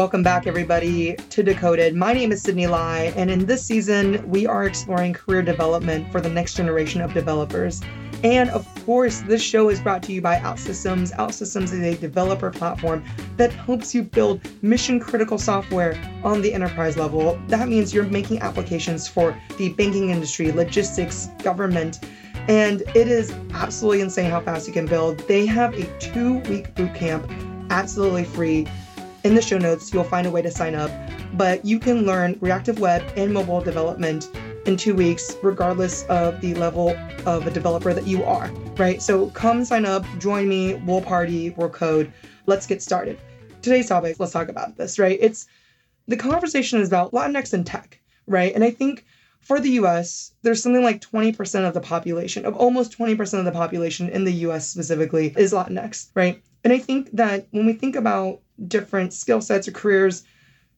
Welcome back, everybody, to Decoded. My name is Sydney Lai, and in this season, we are exploring career development for the next generation of developers. And of course, this show is brought to you by OutSystems. OutSystems is a developer platform that helps you build mission critical software on the enterprise level. That means you're making applications for the banking industry, logistics, government, and it is absolutely insane how fast you can build. They have a two week bootcamp, absolutely free in the show notes, you'll find a way to sign up, but you can learn reactive web and mobile development in two weeks, regardless of the level of a developer that you are, right? So come sign up, join me, we'll party, we'll code. Let's get started. Today's topic, let's talk about this, right? It's the conversation is about Latinx and tech, right? And I think for the US, there's something like 20% of the population, of almost 20% of the population in the US specifically, is Latinx, right? And I think that when we think about different skill sets or careers,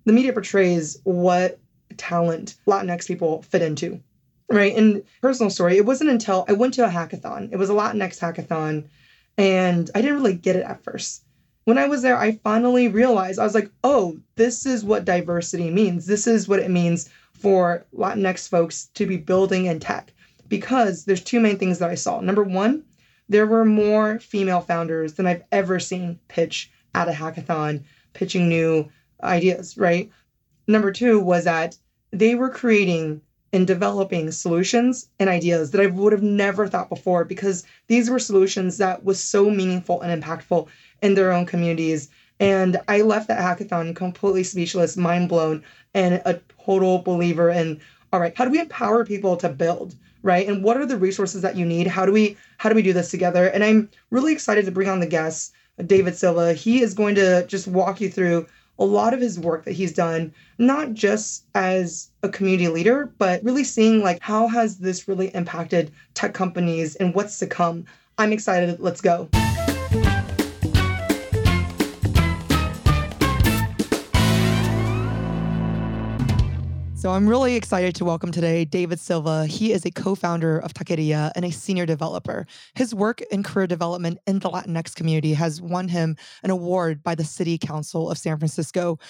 the media portrays what talent Latinx people fit into. Right. And personal story, it wasn't until I went to a hackathon, it was a Latinx hackathon, and I didn't really get it at first. When I was there, I finally realized I was like, oh, this is what diversity means. This is what it means for Latinx folks to be building in tech. Because there's two main things that I saw. Number one, there were more female founders than I've ever seen pitch at a hackathon, pitching new ideas, right? Number two was that they were creating and developing solutions and ideas that I would have never thought before because these were solutions that was so meaningful and impactful in their own communities. And I left that hackathon completely speechless, mind blown, and a total believer in all right, how do we empower people to build? right and what are the resources that you need how do we how do we do this together and i'm really excited to bring on the guest david silva he is going to just walk you through a lot of his work that he's done not just as a community leader but really seeing like how has this really impacted tech companies and what's to come. I'm excited. Let's go So I'm really excited to welcome today David Silva. He is a co-founder of Techqueria and a senior developer. His work in career development in the Latinx community has won him an award by the City Council of San Francisco.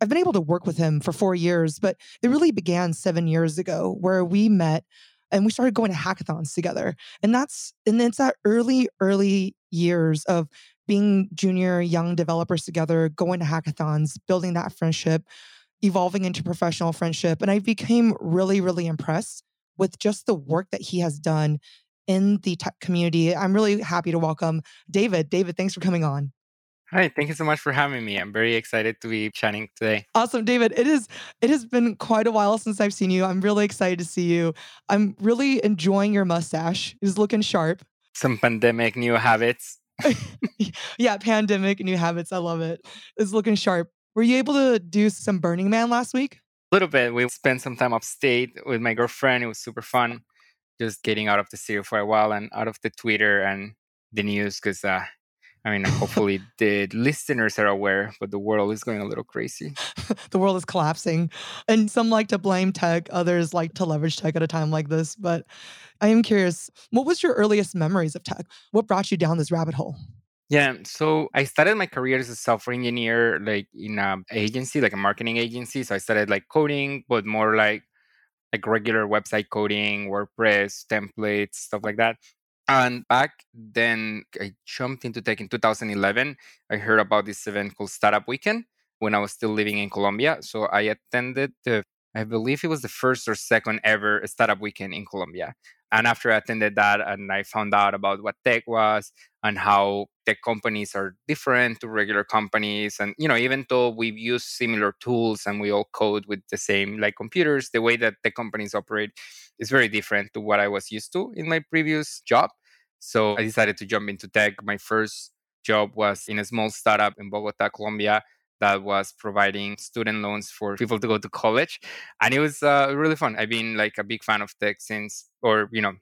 I've been able to work with him for four years, but it really began seven years ago where we met and we started going to hackathons together. And that's and it's that early, early years of being junior young developers together, going to hackathons, building that friendship evolving into professional friendship. And I became really, really impressed with just the work that he has done in the tech community. I'm really happy to welcome David. David, thanks for coming on. Hi, thank you so much for having me. I'm very excited to be chatting today. Awesome, David. It is it has been quite a while since I've seen you. I'm really excited to see you. I'm really enjoying your mustache. It's looking sharp. Some pandemic new habits. yeah, pandemic new habits. I love it. It's looking sharp. Were you able to do some Burning Man last week? A little bit. We spent some time upstate with my girlfriend. It was super fun, just getting out of the city for a while and out of the Twitter and the news because uh, I mean, hopefully the listeners are aware, but the world is going a little crazy. the world is collapsing. And some like to blame tech, others like to leverage tech at a time like this. But I am curious, what was your earliest memories of tech? What brought you down this rabbit hole? Yeah, so I started my career as a software engineer, like in an agency, like a marketing agency. So I started like coding, but more like like regular website coding, WordPress, templates, stuff like that. And back then, I jumped into tech in 2011. I heard about this event called Startup Weekend when I was still living in Colombia. So I attended the, I believe it was the first or second ever Startup Weekend in Colombia. And after I attended that, and I found out about what tech was and how tech companies are different to regular companies. And, you know, even though we use similar tools and we all code with the same like computers, the way that the companies operate is very different to what I was used to in my previous job. So I decided to jump into tech. My first job was in a small startup in Bogota, Colombia that was providing student loans for people to go to college and it was uh, really fun. I've been like a big fan of tech since or you know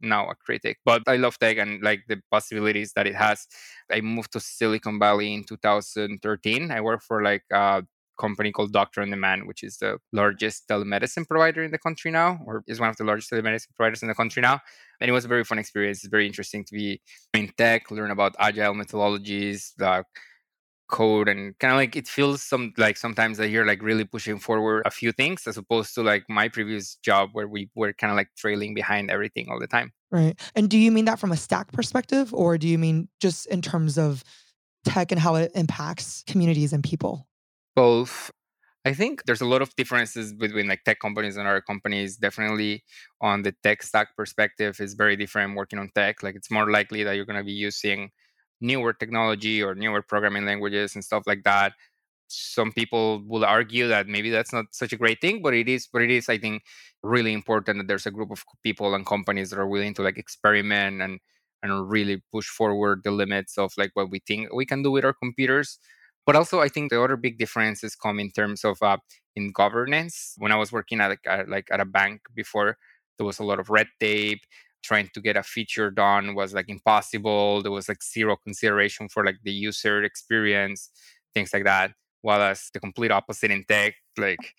now a critic but i love tech and like the possibilities that it has. I moved to silicon valley in 2013 i worked for like a company called doctor on demand which is the largest telemedicine provider in the country now or is one of the largest telemedicine providers in the country now and it was a very fun experience. It's very interesting to be in tech learn about agile methodologies code and kind of like it feels some like sometimes that you're like really pushing forward a few things as opposed to like my previous job where we were kind of like trailing behind everything all the time. Right. And do you mean that from a stack perspective or do you mean just in terms of tech and how it impacts communities and people? Both. I think there's a lot of differences between like tech companies and other companies. Definitely on the tech stack perspective is very different working on tech. Like it's more likely that you're going to be using newer technology or newer programming languages and stuff like that. Some people will argue that maybe that's not such a great thing, but it is. But it is, I think, really important that there's a group of people and companies that are willing to like experiment and and really push forward the limits of like what we think we can do with our computers but also, I think the other big differences come in terms of uh, in governance. When I was working at a, like at a bank before, there was a lot of red tape. Trying to get a feature done was like impossible. There was like zero consideration for like the user experience, things like that. While as the complete opposite in tech, like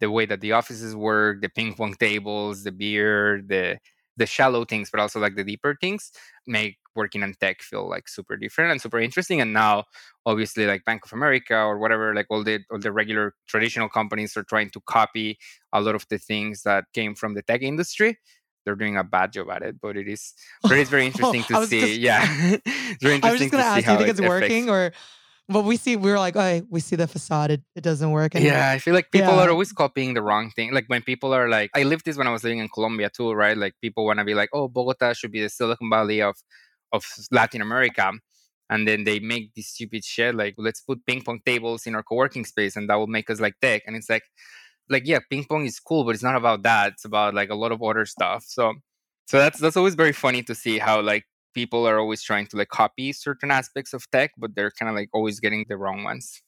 the way that the offices work, the ping pong tables, the beer, the the shallow things, but also like the deeper things make working in tech feel like super different and super interesting. And now, obviously, like Bank of America or whatever, like all the all the regular traditional companies are trying to copy a lot of the things that came from the tech industry. They're doing a bad job at it, but it is, but it is very interesting to see. Just, yeah, it's very interesting I was just going to ask, do you think it's working or? But we see, we are like, oh, we see the facade, it, it doesn't work. And yeah, I feel like people yeah. are always copying the wrong thing. Like when people are like, I lived this when I was living in Colombia too, right? Like people want to be like, oh, Bogota should be the Silicon Valley of of Latin America. And then they make this stupid shit like, let's put ping pong tables in our co-working space and that will make us like tech. And it's like, like, yeah, ping pong is cool, but it's not about that. It's about like a lot of other stuff. So so that's that's always very funny to see how like people are always trying to like copy certain aspects of tech, but they're kind of like always getting the wrong ones.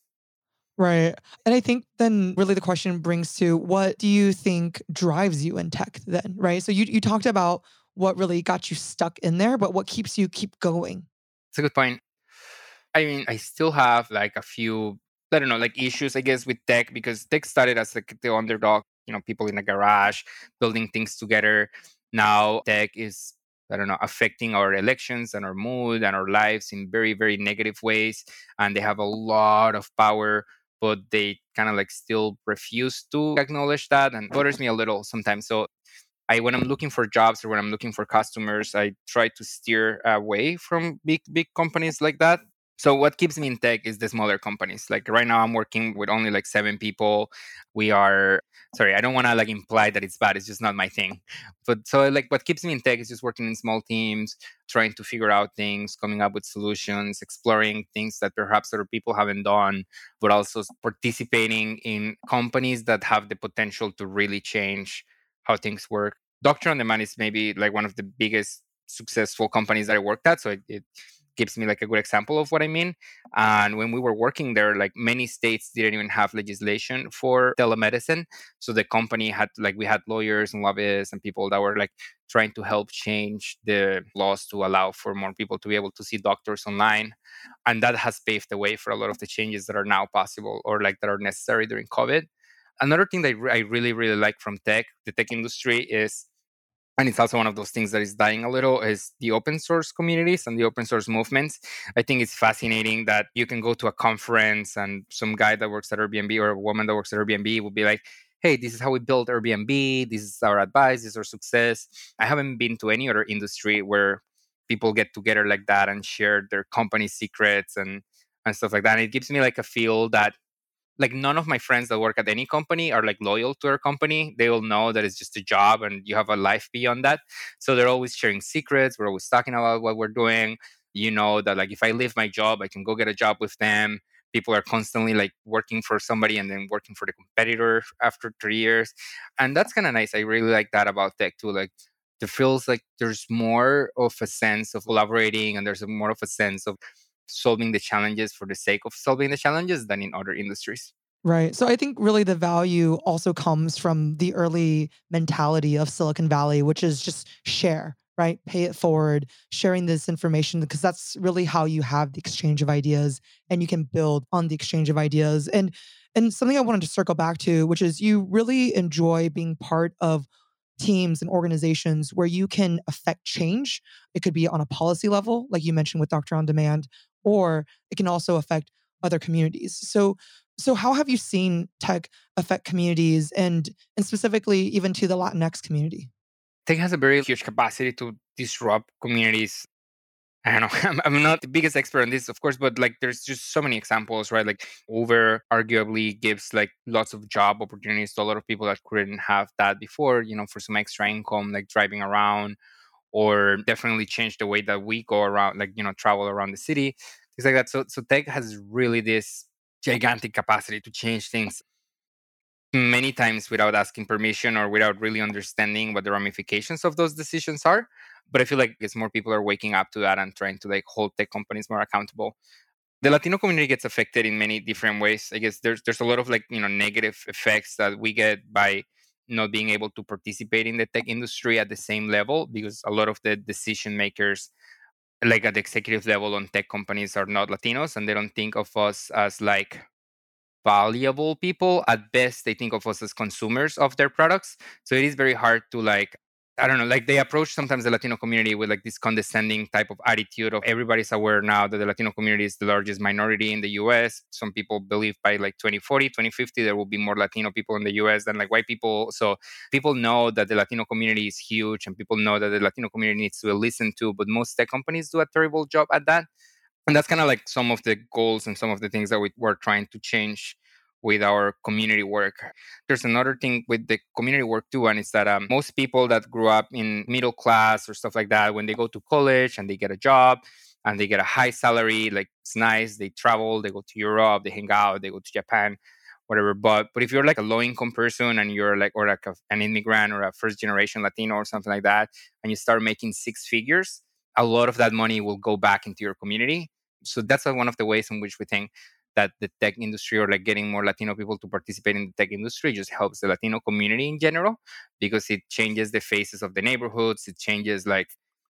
Right. And I think then really the question brings to what do you think drives you in tech then, right? So you you talked about what really got you stuck in there, but what keeps you keep going? It's a good point. I mean, I still have like a few, I don't know, like issues, I guess, with tech because tech started as like the underdog, you know, people in a garage building things together. Now tech is, I don't know, affecting our elections and our mood and our lives in very, very negative ways. And they have a lot of power, but they kind of like still refuse to acknowledge that and bothers me a little sometimes. So I when I'm looking for jobs or when I'm looking for customers, I try to steer away from big big companies like that. So what keeps me in tech is the smaller companies. Like right now, I'm working with only like seven people. We are sorry, I don't want to like imply that it's bad. It's just not my thing. But so like what keeps me in tech is just working in small teams, trying to figure out things, coming up with solutions, exploring things that perhaps other people haven't done, but also participating in companies that have the potential to really change how things work. Doctor on Demand is maybe like one of the biggest successful companies that I worked at. So it, it gives me like a good example of what I mean. And when we were working there, like many states didn't even have legislation for telemedicine. So the company had like we had lawyers and lobbyists and people that were like trying to help change the laws to allow for more people to be able to see doctors online. And that has paved the way for a lot of the changes that are now possible or like that are necessary during COVID another thing that I really, really like from tech, the tech industry is, and it's also one of those things that is dying a little, is the open source communities and the open source movements. I think it's fascinating that you can go to a conference and some guy that works at Airbnb or a woman that works at Airbnb will be like, hey, this is how we built Airbnb. This is our advice. This is our success. I haven't been to any other industry where people get together like that and share their company secrets and and stuff like that. And it gives me like a feel that like none of my friends that work at any company are like loyal to our company. They all know that it's just a job and you have a life beyond that. So they're always sharing secrets. We're always talking about what we're doing. You know that like if i leave my job i can go get a job with them. People are constantly like working for somebody and then working for the competitor after three years. And that's kind of nice. I really like that about tech too. Like it feels like there's more of a sense of collaborating and there's more of a sense of solving the challenges for the sake of solving the challenges than in other industries. Right. So I think really the value also comes from the early mentality of Silicon Valley, which is just share, right? Pay it forward, sharing this information, because that's really how you have the exchange of ideas and you can build on the exchange of ideas. And and something I wanted to circle back to, which is you really enjoy being part of teams and organizations where you can affect change. It could be on a policy level, like you mentioned with Doctor on Demand, or it can also affect other communities. So so how have you seen tech affect communities and and specifically even to the Latinx community? Tech has a very huge capacity to disrupt communities I don't know. I'm, I'm not the biggest expert on this, of course, but like there's just so many examples, right? Like Uber arguably gives like lots of job opportunities to a lot of people that couldn't have that before, you know, for some extra income, like driving around, or definitely change the way that we go around, like, you know, travel around the city, things like that. So, so tech has really this gigantic capacity to change things many times without asking permission or without really understanding what the ramifications of those decisions are. But i feel like it's more people are waking up to that and trying to like hold tech companies more accountable. The latino community gets affected in many different ways. I guess there's there's a lot of like you know negative effects that we get by not being able to participate in the tech industry at the same level because a lot of the decision makers like at the executive level on tech companies are not latinos and they don't think of us as like valuable people. At best they think of us as consumers of their products. So it is very hard to like I don't know, like they approach sometimes the Latino community with like this condescending type of attitude of everybody's aware now that the Latino community is the largest minority in the US. Some people believe by like 2040, 2050, there will be more Latino people in the US than like white people. So people know that the Latino community is huge and people know that the Latino community needs to be listened to, but most tech companies do a terrible job at that and that's kind of like some of the goals and some of the things that we, we're trying to change with our community work. There's another thing with the community work too, and it's that um, most people that grew up in middle class or stuff like that, when they go to college and they get a job and they get a high salary, like it's nice, they travel, they go to Europe, they hang out, they go to Japan, whatever. But but if you're like a low income person and you're like or like a, an immigrant or a first generation Latino or something like that, and you start making six figures, a lot of that money will go back into your community. So that's one of the ways in which we think that the tech industry or like getting more Latino people to participate in the tech industry just helps the Latino community in general because it changes the faces of the neighborhoods. It changes like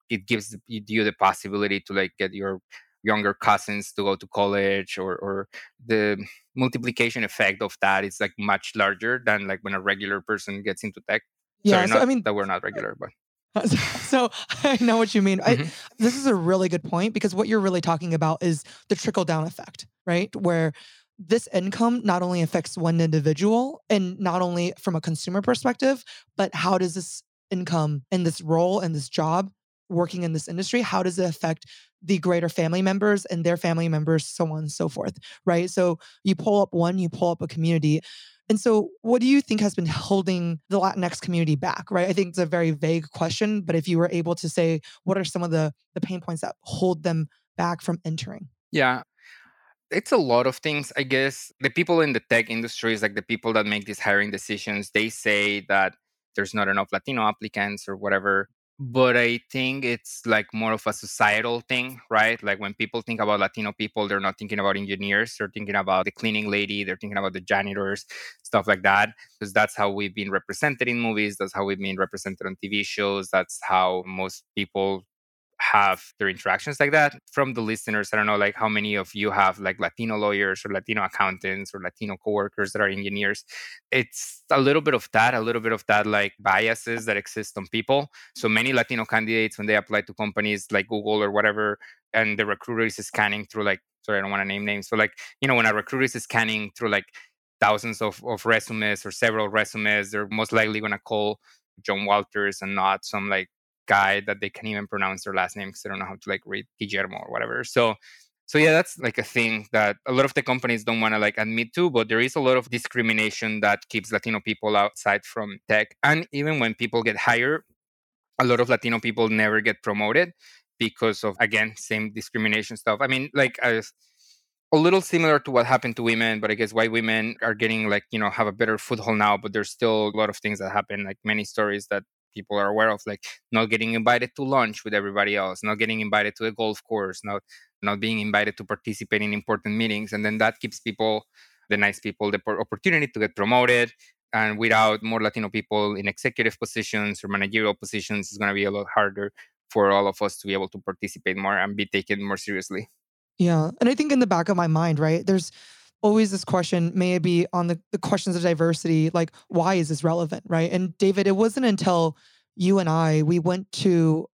it gives you the possibility to like get your younger cousins to go to college or or the multiplication effect of that is like much larger than like when a regular person gets into tech. Yeah, Sorry, so not I mean that we're not regular, but so I know what you mean. Mhm. I, this is a really good point because what you're really talking about is the trickle down effect, right? Where this income not only affects one individual and not only from a consumer perspective, but how does this income and this role and this job working in this industry, how does it affect the greater family members and their family members, so on and so forth, right? So you pull up one, you pull up a community. And so, what do you think has been holding the Latinx community back, right? I think it's a very vague question, but if you were able to say, what are some of the, the pain points that hold them back from entering? yeah, it's a lot of things i guess. The people in the tech industry is like the people that make these hiring decisions. They say that there's not enough latino applicants or whatever but i think it's like more of a societal thing right? Like when people think about latino people they're not thinking about engineers they're thinking about the cleaning lady they're thinking about the janitors stuff like that because that's how we've been represented in movies that's how we've been represented on tv shows that's how most people have their interactions like that from the listeners. I don't know like how many of you have like latino lawyers or latino accountants or latino coworkers that are engineers. It's a little bit of that a little bit of that like biases that exist on people. So many latino candidates when they apply to companies like google or whatever and the recruiter is scanning through like sorry i don't want to name names so like you know when a recruiter is scanning through like thousands of, of resumes or several resumes they're most likely going to call john walters and not some like guy that they can't even pronounce their last name because they don't know how to like read Guillermo or whatever. So so yeah, that's like a thing that a lot of the companies don't want to like admit to, but there is a lot of discrimination that keeps Latino people outside from tech. And even when people get hired, a lot of Latino people never get promoted because of again same discrimination stuff. I mean, like as a little similar to what happened to women, but I guess white women are getting like you know have a better foothold now. But there's still a lot of things that happen, like many stories that people are aware of, like not getting invited to lunch with everybody else, not getting invited to a golf course, not not being invited to participate in important meetings, and then that gives people, the nice people, the opportunity to get promoted. And without more Latino people in executive positions or managerial positions, it's going to be a lot harder for all of us to be able to participate more and be taken more seriously. Yeah. And I think in the back of my mind, right, there's always this question, may be on the, the questions of diversity, like why is this relevant, right? And David, it wasn't until you and I we went to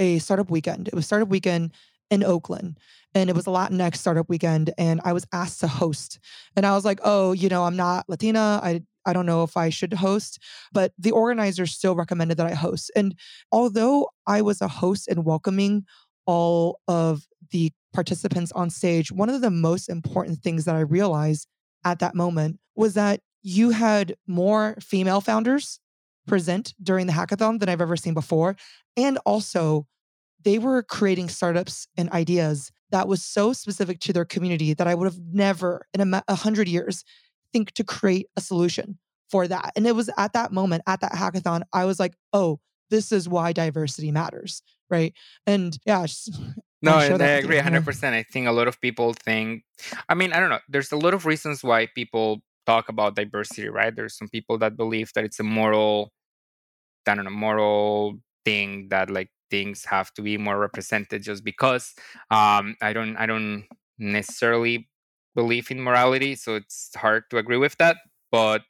a startup weekend. It was startup weekend in Oakland and it was a Latinx startup weekend and I was asked to host. And I was like, "Oh, you know, I'm not Latina. I I don't know if I should host, but the organizers still recommended that I host. And although I was a host and welcoming all of the participants on stage, one of the most important things that I realized at that moment was that you had more female founders present during the hackathon than I've ever seen before. And also, they were creating startups and ideas that was so specific to their community that I would have never in a, hundred years think to create a solution for that. And it was at that moment, at that hackathon, I was like, oh, this is why diversity matters. Right. And yeah, no, I agree 100%. I think a lot of people think, I mean, I don't know, there's a lot of reasons why people talk about diversity, right? There's some people that believe that it's a moral, I don't know, moral thing that like things have to be more represented just because um, I don't, I don't necessarily believe in morality, so it's hard to agree with that. But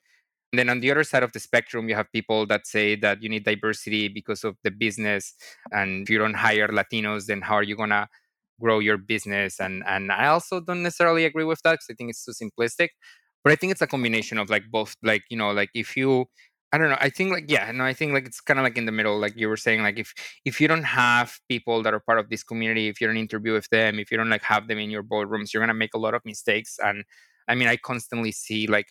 then on the other side of the spectrum, you have people that say that you need diversity because of the business, and if you don't hire Latinos, then how are you gonna grow your business? And and I also don't necessarily agree with that because I think it's too simplistic. But I think it's a combination of like both, like you know, like if you I don't know. I think like yeah, no, I think like it's kind of like in the middle, like you were saying, like if if you don't have people that are part of this community, if you don't interview with them, if you don't like have them in your boardrooms, you're gonna make a lot of mistakes. And I mean, I constantly see like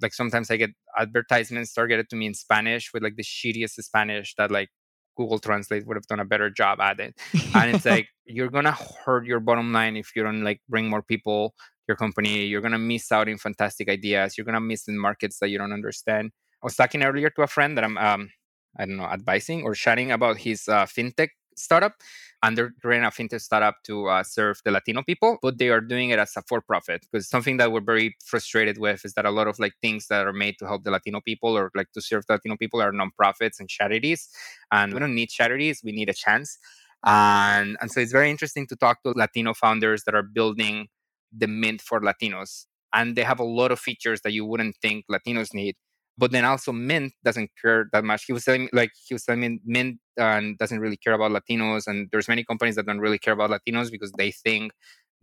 like sometimes I get advertisements targeted to me in Spanish with like the shittiest Spanish that like Google Translate would have done a better job at it. And it's like you're gonna hurt your bottom line if you don't like bring more people your company. You're gonna miss out in fantastic ideas. You're gonna miss in markets that you don't understand. I was talking earlier to a friend that I'm, um, I don't know, advising or chatting about his uh, fintech startup. And they're running a fintech startup to uh, serve the Latino people, but they are doing it as a for profit. Because something that we're very frustrated with is that a lot of like things that are made to help the Latino people or like to serve the Latino people are nonprofits and charities. And we don't need charities, we need a chance. And, and so it's very interesting to talk to Latino founders that are building the Mint for Latinos. And they have a lot of features that you wouldn't think Latinos need but then also Mint doesn't care that much. He was telling me, like he was telling me, Mint uh, doesn't really care about Latinos, and there's many companies that don't really care about Latinos because they think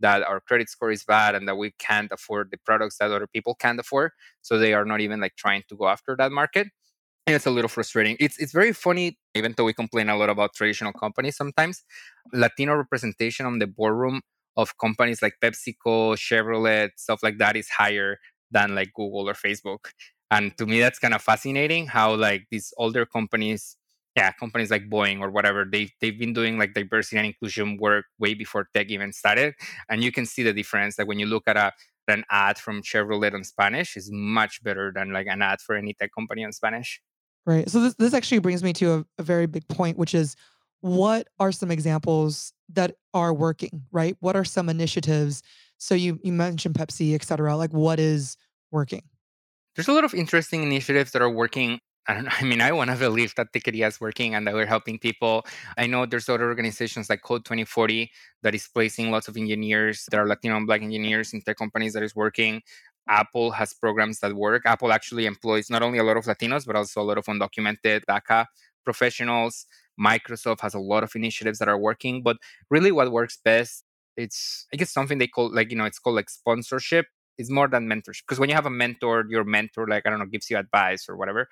that our credit score is bad and that we can't afford the products that other people can't afford. So they are not even like trying to go after that market. And it's a little frustrating. It's it's very funny, even though we complain a lot about traditional companies sometimes. Latino representation on the boardroom of companies like PepsiCo, Chevrolet, stuff like that is higher than like Google or Facebook. And to me, that's kind of fascinating how like these older companies, yeah, companies like Boeing or whatever, they they've been doing like diversity and inclusion work way before tech even started. And you can see the difference. Like when you look at a an ad from Chevrolet in Spanish is much better than like an ad for any tech company in Spanish. Right. So this this actually brings me to a, a very big point, which is what are some examples that are working, right? What are some initiatives? So you you mentioned Pepsi, et cetera. Like what is working? There's a lot of interesting initiatives that are working. I don't know. I mean, I want to believe that Techqueria is working and that we're helping people. I know there's other organizations like Code 2040 that is placing lots of engineers that are Latino and Black engineers in tech companies that is working. Apple has programs that work. Apple actually employs not only a lot of Latinos, but also a lot of undocumented DACA professionals. Microsoft has a lot of initiatives that are working. But really, what works best, it's I guess something they call like you know it's called like sponsorship it's more than mentorship because when you have a mentor your mentor like i don't know gives you advice or whatever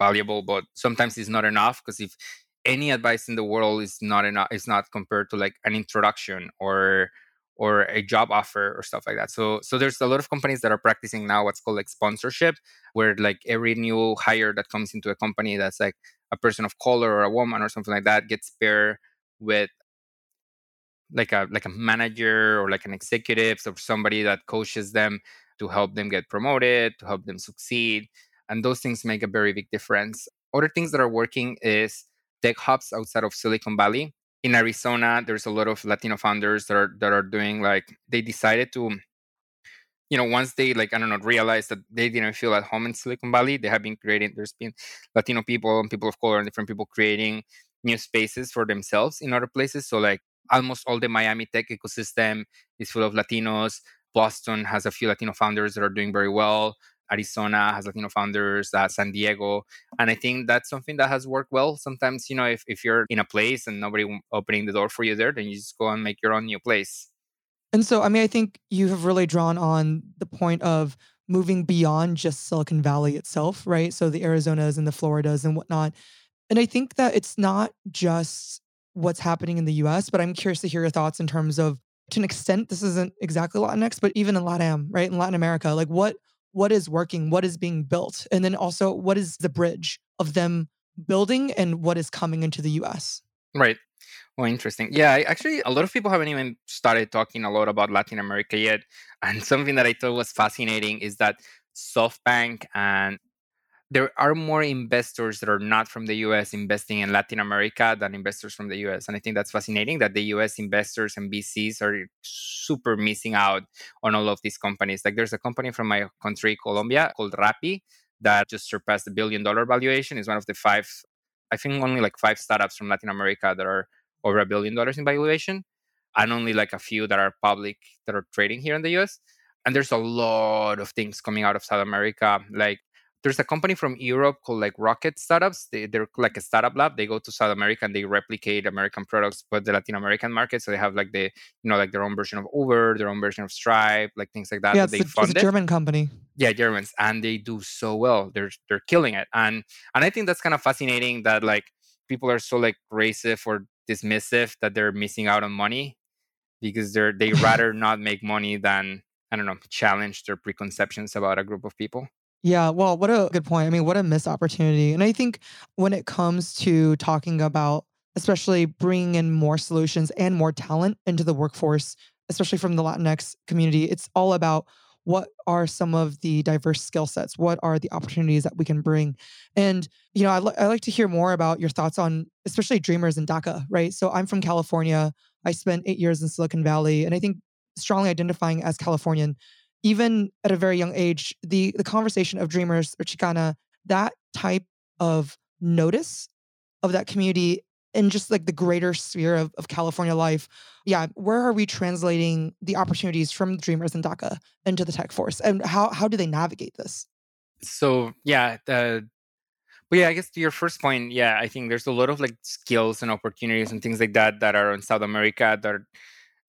valuable but sometimes it's not enough because if any advice in the world is not enough it's not compared to like an introduction or or a job offer or stuff like that. So so there's a lot of companies that are practicing now what's called like sponsorship where like every new hire that comes into a company that's like a person of color or a woman or something like that gets paired with like a like a manager or like an executive or somebody that coaches them to help them get promoted to help them succeed and those things make a very big difference. Other things that are working is tech hubs outside of silicon valley. In arizona there's a lot of latino founders that are that are doing like they decided to you know once they like i don't know realize that they didn't feel at home in silicon valley they have been creating there's been latino people and people of color and different people creating new spaces for themselves in other places. So like almost all the Miami tech ecosystem is full of Latinos. Boston has a few Latino founders that are doing very well. Arizona has Latino founders, uh, San Diego. And I think that's something that has worked well. Sometimes, you know, if, if you're in a place and nobody opening the door for you there, then you just go and make your own new place. And so, I mean, I think you have really drawn on the point of moving beyond just Silicon Valley itself, right? So the Arizonas and the Floridas and whatnot. And I think that it's not just what's happening in the US, but I'm curious to hear your thoughts in terms of to an extent, this isn't exactly Latinx, but even in LATAM, right? In Latin America, like what what is working, what is being built, and then also what is the bridge of them building and what is coming into the US. Right. Well, interesting. Yeah, actually, a lot of people haven't even started talking a lot about Latin America yet. And something that I thought was fascinating is that SoftBank and there are more investors that are not from the US investing in Latin America than investors from the US. And I think that's fascinating that the US investors and VCs are super missing out on all of these companies. Like there's a company from my country, Colombia, called Rappi that just surpassed the billion dollar valuation. is one of the five, I think only like five startups from Latin America that are over a billion dollars in valuation. And only like a few that are public that are trading here in the US. And there's a lot of things coming out of South America, like there's a company from Europe called like Rocket Startups. They, they're like a startup lab. They go to South America and they replicate American products, but the Latin American market. So they have like the, you know, like their own version of Uber, their own version of Stripe, like things like that. Yeah, that it's, a, it's a German company. Yeah, Germans, and they do so well. They're they're killing it, and and I think that's kind of fascinating that like people are so like racist or dismissive that they're missing out on money because they're they rather not make money than I don't know challenge their preconceptions about a group of people. Yeah, well, what a good point. I mean, what a missed opportunity. And I think when it comes to talking about, especially bringing in more solutions and more talent into the workforce, especially from the Latinx community, it's all about what are some of the diverse skill sets? What are the opportunities that we can bring? And, you know, I'd, I'd like to hear more about your thoughts on, especially dreamers in DACA, right? So I'm from California. I spent eight years in Silicon Valley. And I think strongly identifying as Californian, even at a very young age, the the conversation of dreamers or Chicana, that type of notice of that community and just like the greater sphere of, of California life. Yeah, where are we translating the opportunities from dreamers in DACA into the tech force? And how how do they navigate this? So yeah, but yeah, I guess to your first point, yeah, I think there's a lot of like skills and opportunities and things like that that are in South America that are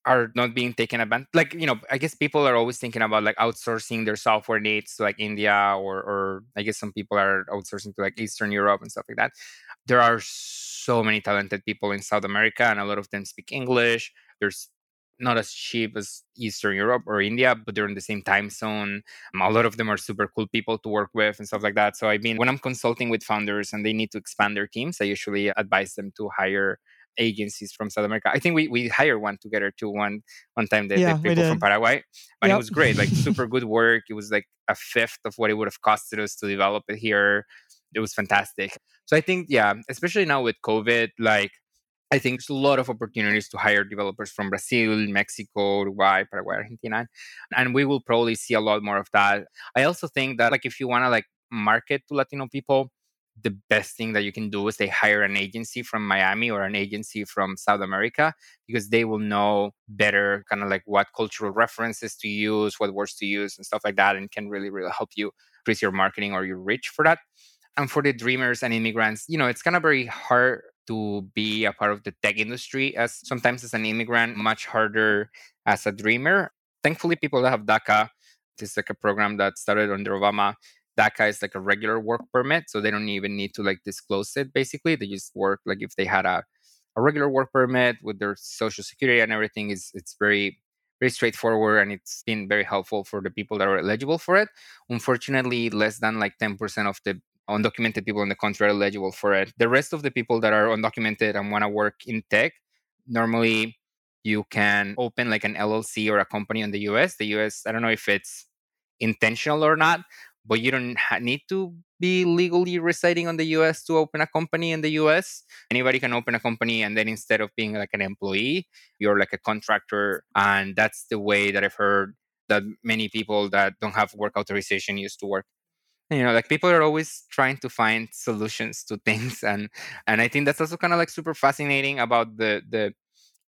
are not being taken advantage like you know i guess people are always thinking about like outsourcing their software needs to like india or or i guess some people are outsourcing to like eastern europe and stuff like that there are so many talented people in south america and a lot of them speak english there's not as cheap as Eastern Europe or India, but they're in the same time zone. Um, a lot of them are super cool people to work with and stuff like that. So I mean, when I'm consulting with founders and they need to expand their teams, I usually advise them to hire agencies from South America. I think we we hired one together too one one time the, yeah, the people from Paraguay. but yep. it was great, like super good work. It was like a fifth of what it would have costed us to develop it here. It was fantastic. So I think, yeah, especially now with COVID, like I think there's a lot of opportunities to hire developers from Brazil, Mexico, Uruguay, Paraguay, Argentina, and we will probably see a lot more of that. I also think that like if you want to like market to Latino people, the best thing that you can do is they hire an agency from Miami or an agency from South America because they will know better kind of like what cultural references to use, what words to use and stuff like that and can really really help you increase your marketing or your reach for that. And for the dreamers and immigrants, you know, it's kind of very hard to be a part of the tech industry as sometimes as an immigrant, much harder as a dreamer. Thankfully, people that have DACA, this is like a program that started under Obama, DACA is like a regular work permit, so they don't even need to like disclose it. Basically, they just work like if they had a, a regular work permit with their social security and everything. is It's very very straightforward and it's been very helpful for the people that are eligible for it. Unfortunately, less than like 10% of the undocumented people in the country are eligible for it. The rest of the people that are undocumented and want to work in tech, normally you can open like an LLC or a company in the US. The US, I don't know if it's intentional or not, but you don't ha- need to be legally residing on the US to open a company in the US. Anybody can open a company, and then instead of being like an employee, you're like a contractor. And that's the way that I've heard that many people that don't have work authorization used to work. You know, like people are always trying to find solutions to things, and and I think that's also kind of like super fascinating about the the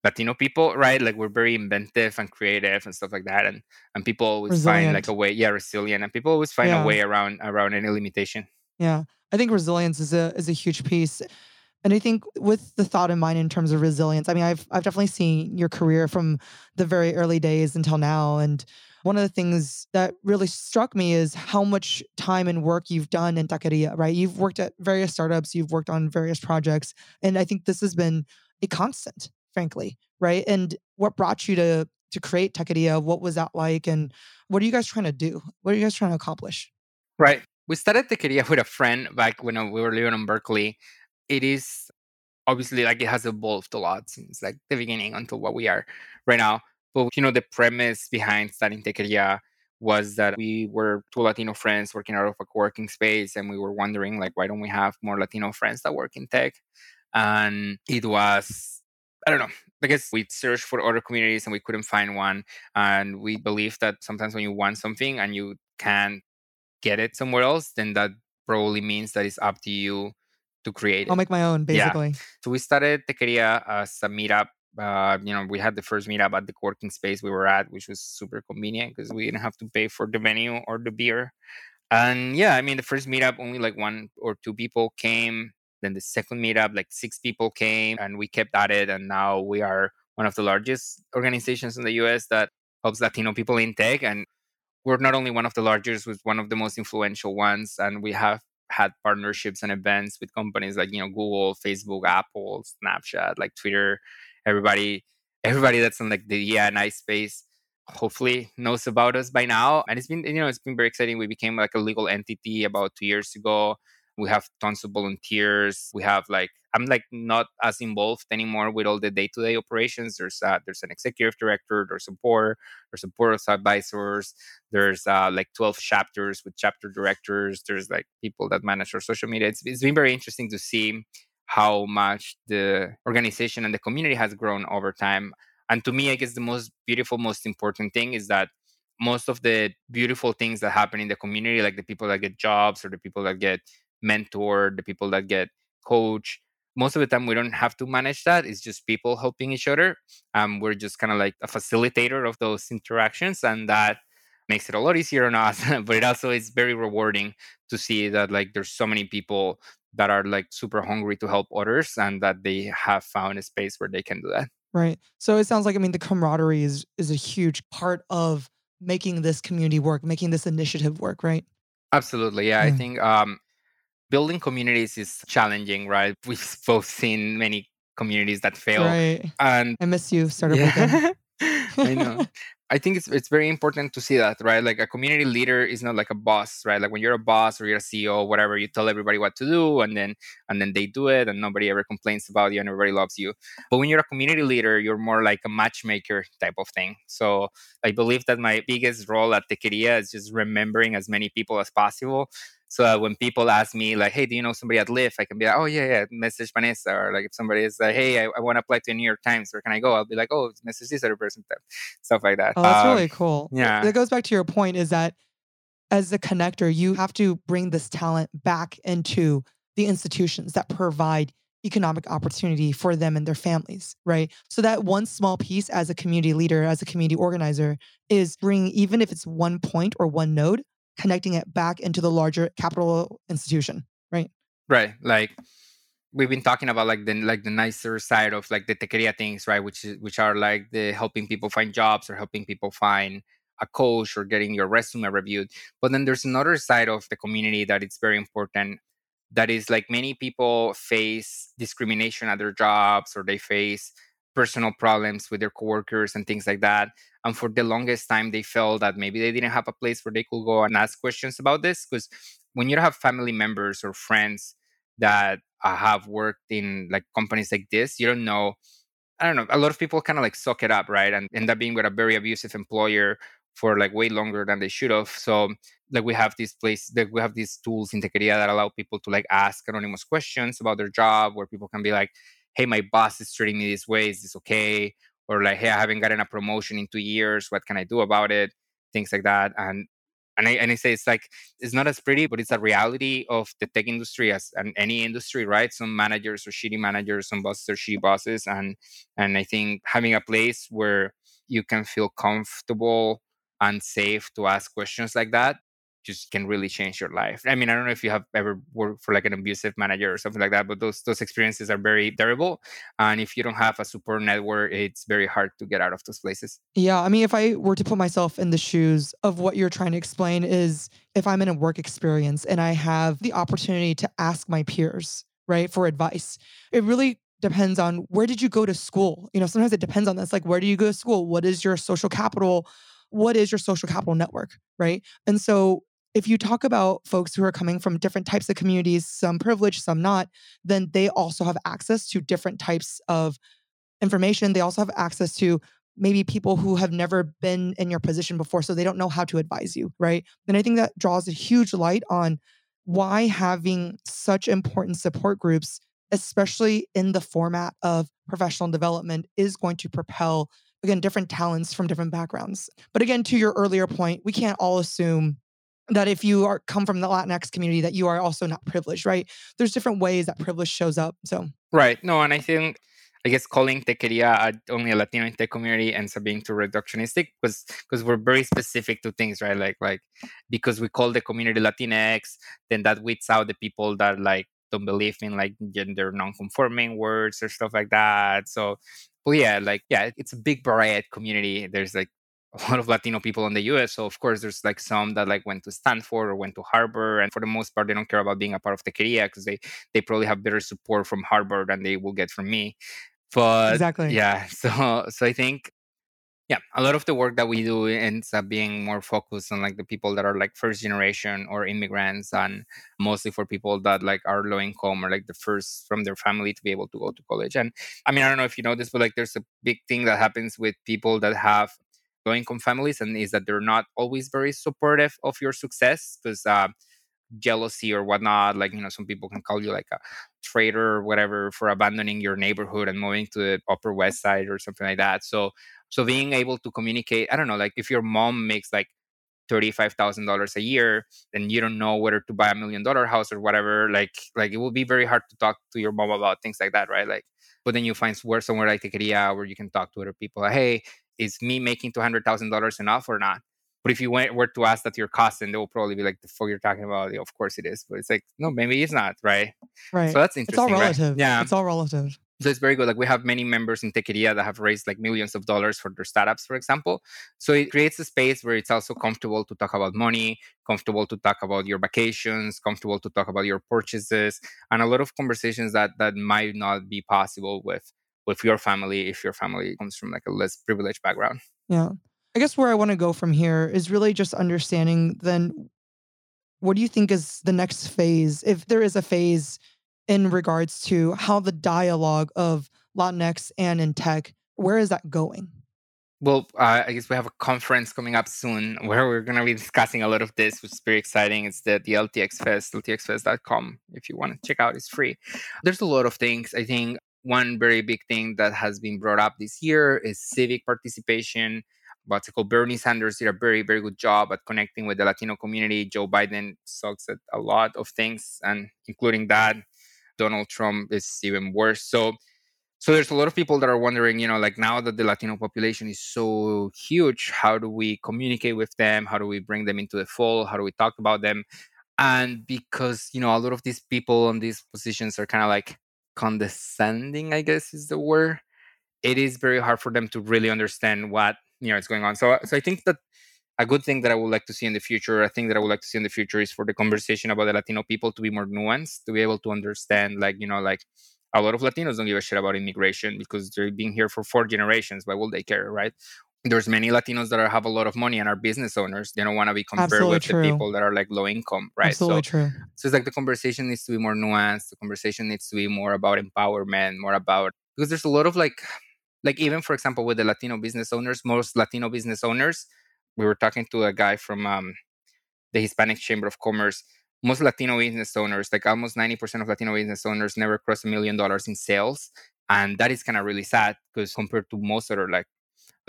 Latino people, right? Like we're very inventive and creative and stuff like that, and and people always Resilient. find like a way, yeah, resilient, and people always find Yeah. a way around around any limitation. Yeah. I think resilience is a is a huge piece. And I think with the thought in mind in terms of resilience, I mean, I've I've definitely seen your career from the very early days until now. And one of the things that really struck me is how much time and work you've done in Techqueria, right? You've worked at various startups, you've worked on various projects. And I think this has been a constant, frankly, right? And what brought you to to create Techqueria? What was that like? And what are you guys trying to do? What are you guys trying to accomplish? Right. We started Techqueria with a friend back when uh, we were living in Berkeley. It is obviously like it has evolved a lot since like the beginning until what we are right now. But you know, the premise behind starting Techqueria was that we were two Latino friends working out of a co-working space and we were wondering like why don't we have more Latino friends that work in tech? And it was I don't know. I guess we searched for other communities and we couldn't find one. And we believe that sometimes when you want something and you can't get it somewhere else, then that probably means that it's up to you to create it. I'll make my own, basically. Yeah. So we started Techqueria as a meetup. Uh, you know, we had the first meetup at the working space we were at, which was super convenient because we didn't have to pay for the venue or the beer. And yeah, I mean, the first meetup, only like one or two people came. Then the second meetup, like six people came, and we kept at it. And now we are one of the largest organizations in the US that helps Latino people in tech. And we're not only one of the largest, we're one of the most influential ones. And we have had partnerships and events with companies like you know Google, Facebook, Apple, Snapchat, like Twitter. Everybody, everybody that's in like the yeah and I space, hopefully knows about us by now. And it's been you know it's been very exciting. We became like a legal entity about two years ago. We have tons of volunteers. We have like I'm like not as involved anymore with all the day-to-day operations. There's uh, there's an executive director, there's a board, there's a board of advisors, there's uh, like 12 chapters with chapter directors there's like people that manage our social media it's, it's been very interesting to see how much the organization and the community has grown over time and to me i guess the most beautiful most important thing is that most of the beautiful things that happen in the community like the people that get jobs or the people that get mentored the people that get coach. most of the time we don't have to manage that it's just people helping each other um, we're just kind of like a facilitator of those interactions and that makes it a lot easier on us but it also is very rewarding to see that like there's so many people that are like super hungry to help others and that they have found a space where they can do that Right. So it sounds like I mean the camaraderie is is a huge part of making this community work, making this initiative work, right? absolutely yeah i think um building communities is challenging right we've both seen many communities that fail Right. and I miss you, startup yeah i know I think it's it's very important to see that, right? Like a community leader is not like a boss, right? Like when you're a boss or you're a CEO, whatever, you tell everybody what to do, and then and then they do it, and nobody ever complains about you, and everybody loves you. But when you're a community leader, you're more like a matchmaker type of thing. So I believe that my biggest role at Techqueria is just remembering as many people as possible. So that when people ask me like, "Hey, do you know somebody at Lyft?" I can be like, "Oh yeah, yeah." Message Vanessa, or like if somebody is like, "Hey, I, I want to apply to the New York Times, where can I go?" I'll be like, "Oh, message this other person," stuff like that. Oh, that's Um, really cool. yeah. That goes back to your point is that as a connector, you have to bring this talent back into the institutions that provide economic opportunity for them and their families, right? So that one small piece as a community leader, as a community organizer, is bringing, even if it's one point or one node, connecting it back into the larger capital institution, right? Right. Like we've been talking about like the like the nicer side of like the Techqueria things, right? Which is which are like the helping people find jobs or helping people find a coach or getting your resume reviewed. But then there's another side of the community that it's very important. That is like many people face discrimination at their jobs or they face personal problems with their coworkers and things like that. And for the longest time, they felt that maybe they didn't have a place where they could go and ask questions about this. Because when you have family members or friends that uh, have worked in like companies like this, you don't know. I don't know. A lot of people kind of like suck it up, right? And end up being with a very abusive employer for like way longer than they should have. So like we have this place like we have these tools in Techqueria that allow people to like ask anonymous questions about their job where people can be like, hey, my boss is treating me this way. Is this okay? Or like, hey, I haven't gotten a promotion in two years. What can I do about it? Things like that. And And I, and I say it's like, it's not as pretty, but it's a reality of the tech industry as and any industry, right? Some managers are shitty managers, some bosses are shitty bosses. And, and I think having a place where you can feel comfortable and safe to ask questions like that just can really change your life. I mean, I don't know if you have ever worked for like an abusive manager or something like that, but those those experiences are very terrible. And if you don't have a support network, it's very hard to get out of those places. Yeah, I mean, if I were to put myself in the shoes of what you're trying to explain is if I'm in a work experience and I have the opportunity to ask my peers, right, for advice, it really depends on where did you go to school? You know, sometimes it depends on this. Like, where do you go to school? What is your social capital? What is your social capital network? Right. And so if you talk about folks who are coming from different types of communities, some privileged, some not, then they also have access to different types of information. They also have access to maybe people who have never been in your position before, so they don't know how to advise you, right? And I think that draws a huge light on why having such important support groups, especially in the format of professional development, is going to propel, again, different talents from different backgrounds. But again, to your earlier point, we can't all assume that if you are come from the Latinx community that you are also not privileged, right? There's different ways that mm-hmm. privilege shows up. So right, no, and I think I guess calling Techqueria only a Latino in tech community ends up being too reductionistic because because we're very specific to things, right? Like like because we call the community Latinx, then that weeds out the people that like don't believe in like gender non-conforming words or stuff like that. So, well, yeah, like yeah, it's a big variety community. There's like a lot of Latino people in the US. So of course there's like some that like went to Stanford or went to Harvard. And for the most part, they don't care about being a part of Techqueria because they they probably have better support from Harvard than they will get from me. But exactly. Yeah. So so I think yeah, a lot of the work that we do ends up being more focused on like the people that are like first generation or immigrants and mostly for people that like are low income or like the first from their family to be able to go to college. And I mean, I don't know if you know this, but like there's a big thing that happens with people that have low income families and is that they're not always very supportive of your success because uh, jealousy or whatnot like you know some people can call you like a traitor or whatever for abandoning your neighborhood and moving to the upper west side or something like that. So so being able to communicate i don't know like if your mom makes like $35,000 a year and you don't know whether to buy a million dollar house or whatever like like it will be very hard to talk to your mom about things like that right? Like but then you find where somewhere like Techqueria where you can talk to other people like, hey is me making two hundred thousand dollars enough or not? But if you went, were to ask that your cousin, they will probably be like, "The fuck you're talking about?" Yeah, of course it is, but it's like, no, maybe it's not, right? Right. So that's interesting. It's all relative. Right? Yeah, it's all relative. So it's very good. Like we have many members in Techqueria that have raised like millions of dollars for their startups, for example. So it creates a space where it's also comfortable to talk about money, comfortable to talk about your vacations, comfortable to talk about your purchases, and a lot of conversations that that might not be possible with with your family if your family comes from like a less privileged background. Yeah. I guess where I want to go from here is really just understanding then what do you think is the next phase, if there is a phase in regards to how the dialogue of Latinx and in tech, where is that going? Well, uh, I guess we have a conference coming up soon where we're going to be discussing a lot of this, which is very exciting. It's the, the LTX Fest, ltxfest.com. If you want to check out, it's free. There's a lot of things. I think one very big thing that has been brought up this year is civic participation. What's called? Bernie Sanders did a very, very good job at connecting with the Latino community. Joe Biden sucks at a lot of things, and including that, Donald Trump is even worse. So, so there's a lot of people that are wondering, you know, like now that the Latino population is so huge, how do we communicate with them? How do we bring them into the fold? How do we talk about them? And because you know, a lot of these people in these positions are kind of like condescending, I guess is the word, it is very hard for them to really understand what you know is going on. So, so I think that a good thing that I would like to see in the future, a thing that I would like to see in the future, is for the conversation about the Latino people to be more nuanced, to be able to understand, like you know, like a lot of Latinos don't give a shit about immigration because they've been here for four generations. Why will they care, right? There's many Latinos that are, have a lot of money and are business owners. They don't want to be compared Absolutely with true. the people that are like low income, right? Absolutely so, true. So it's like the conversation needs to be more nuanced. The conversation needs to be more about empowerment, more about because there's a lot of like, like even for example with the Latino business owners, most Latino business owners, we were talking to a guy from um, the Hispanic Chamber of Commerce. Most Latino business owners, like almost 90% of Latino business owners, never cross a million dollars in sales. And that is kind of really sad because compared to most other like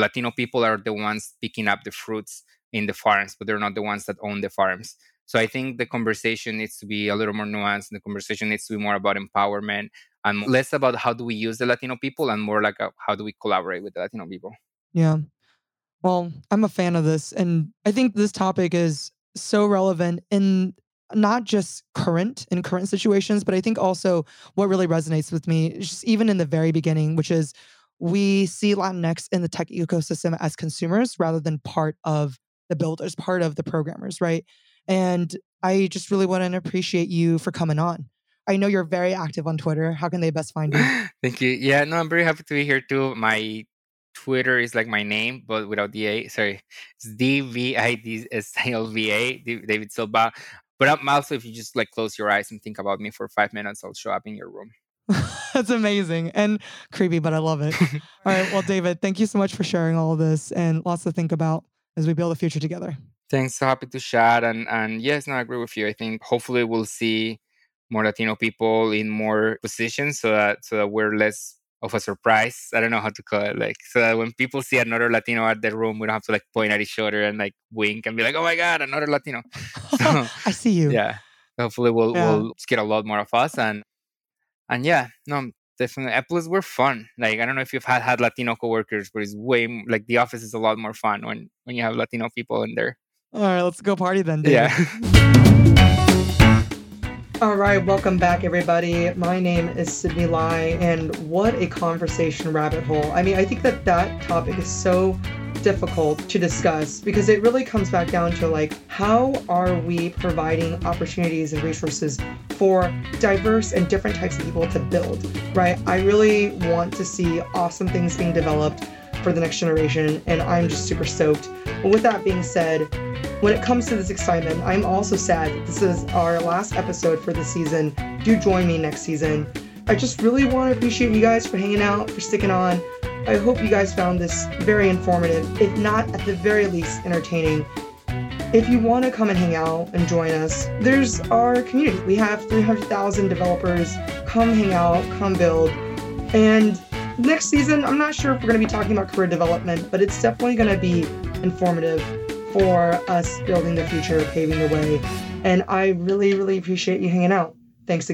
Latino people are the ones picking up the fruits in the farms, but they're not the ones that own the farms. So I think the conversation needs to be a little more nuanced. The conversation needs to be more about empowerment and less about how do we use the Latino people and more like a, how do we collaborate with the Latino people. Yeah. Well, I'm a fan of this. And I think this topic is so relevant in not just current in current situations, but I think also what really resonates with me, just even in the very beginning, which is we see Latinx in the tech ecosystem as consumers rather than part of the builders, part of the programmers, right? And I just really want to appreciate you for coming on. I know you're very active on Twitter. How can they best find you? Thank you. Yeah, no, I'm very happy to be here too. My Twitter is like my name, but without the A. Sorry, it's D V I D S L V A, David Silva. But I'm also, if you just like close your eyes and think about me for five minutes, I'll show up in your room. That's amazing and creepy, but I love it. all right. Well, David, thank you so much for sharing all of this and lots to think about as we build a future together. Thanks. So happy to chat. And and yes, no, I agree with you. I think hopefully we'll see more Latino people in more positions so that so that we're less of a surprise. I don't know how to call it. Like so that when people see another Latino at the room, we don't have to like point at each other and like wink and be like, "Oh my god, another Latino." So, I see you. Yeah. Hopefully, we'll yeah. we'll get a lot more of us and and yeah, no, definitely. Apples were fun. Like I don't know if you've had had Latino coworkers, but it's way like the office is a lot more fun when when you have Latino people in there. All right, let's go party then. David. Yeah. All right, welcome back, everybody. My name is Sydney Lai, and what a conversation rabbit hole. I mean, I think that that topic is so difficult to discuss because it really comes back down to like, how are we providing opportunities and resources for diverse and different types of people to build, right? I really want to see awesome things being developed for the next generation, and I'm just super stoked. But with that being said, when it comes to this excitement, I'm also sad that this is our last episode for the season. Do join me next season. I just really want to appreciate you guys for hanging out, for sticking on. I hope you guys found this very informative, if not at the very least entertaining. If you want to come and hang out and join us, there's our community. We have 300,000 developers. Come hang out, come build. And next season, I'm not sure if we're going to be talking about career development, but it's definitely going to be informative for us building the future, paving the way. And I really, really appreciate you hanging out. Thanks again.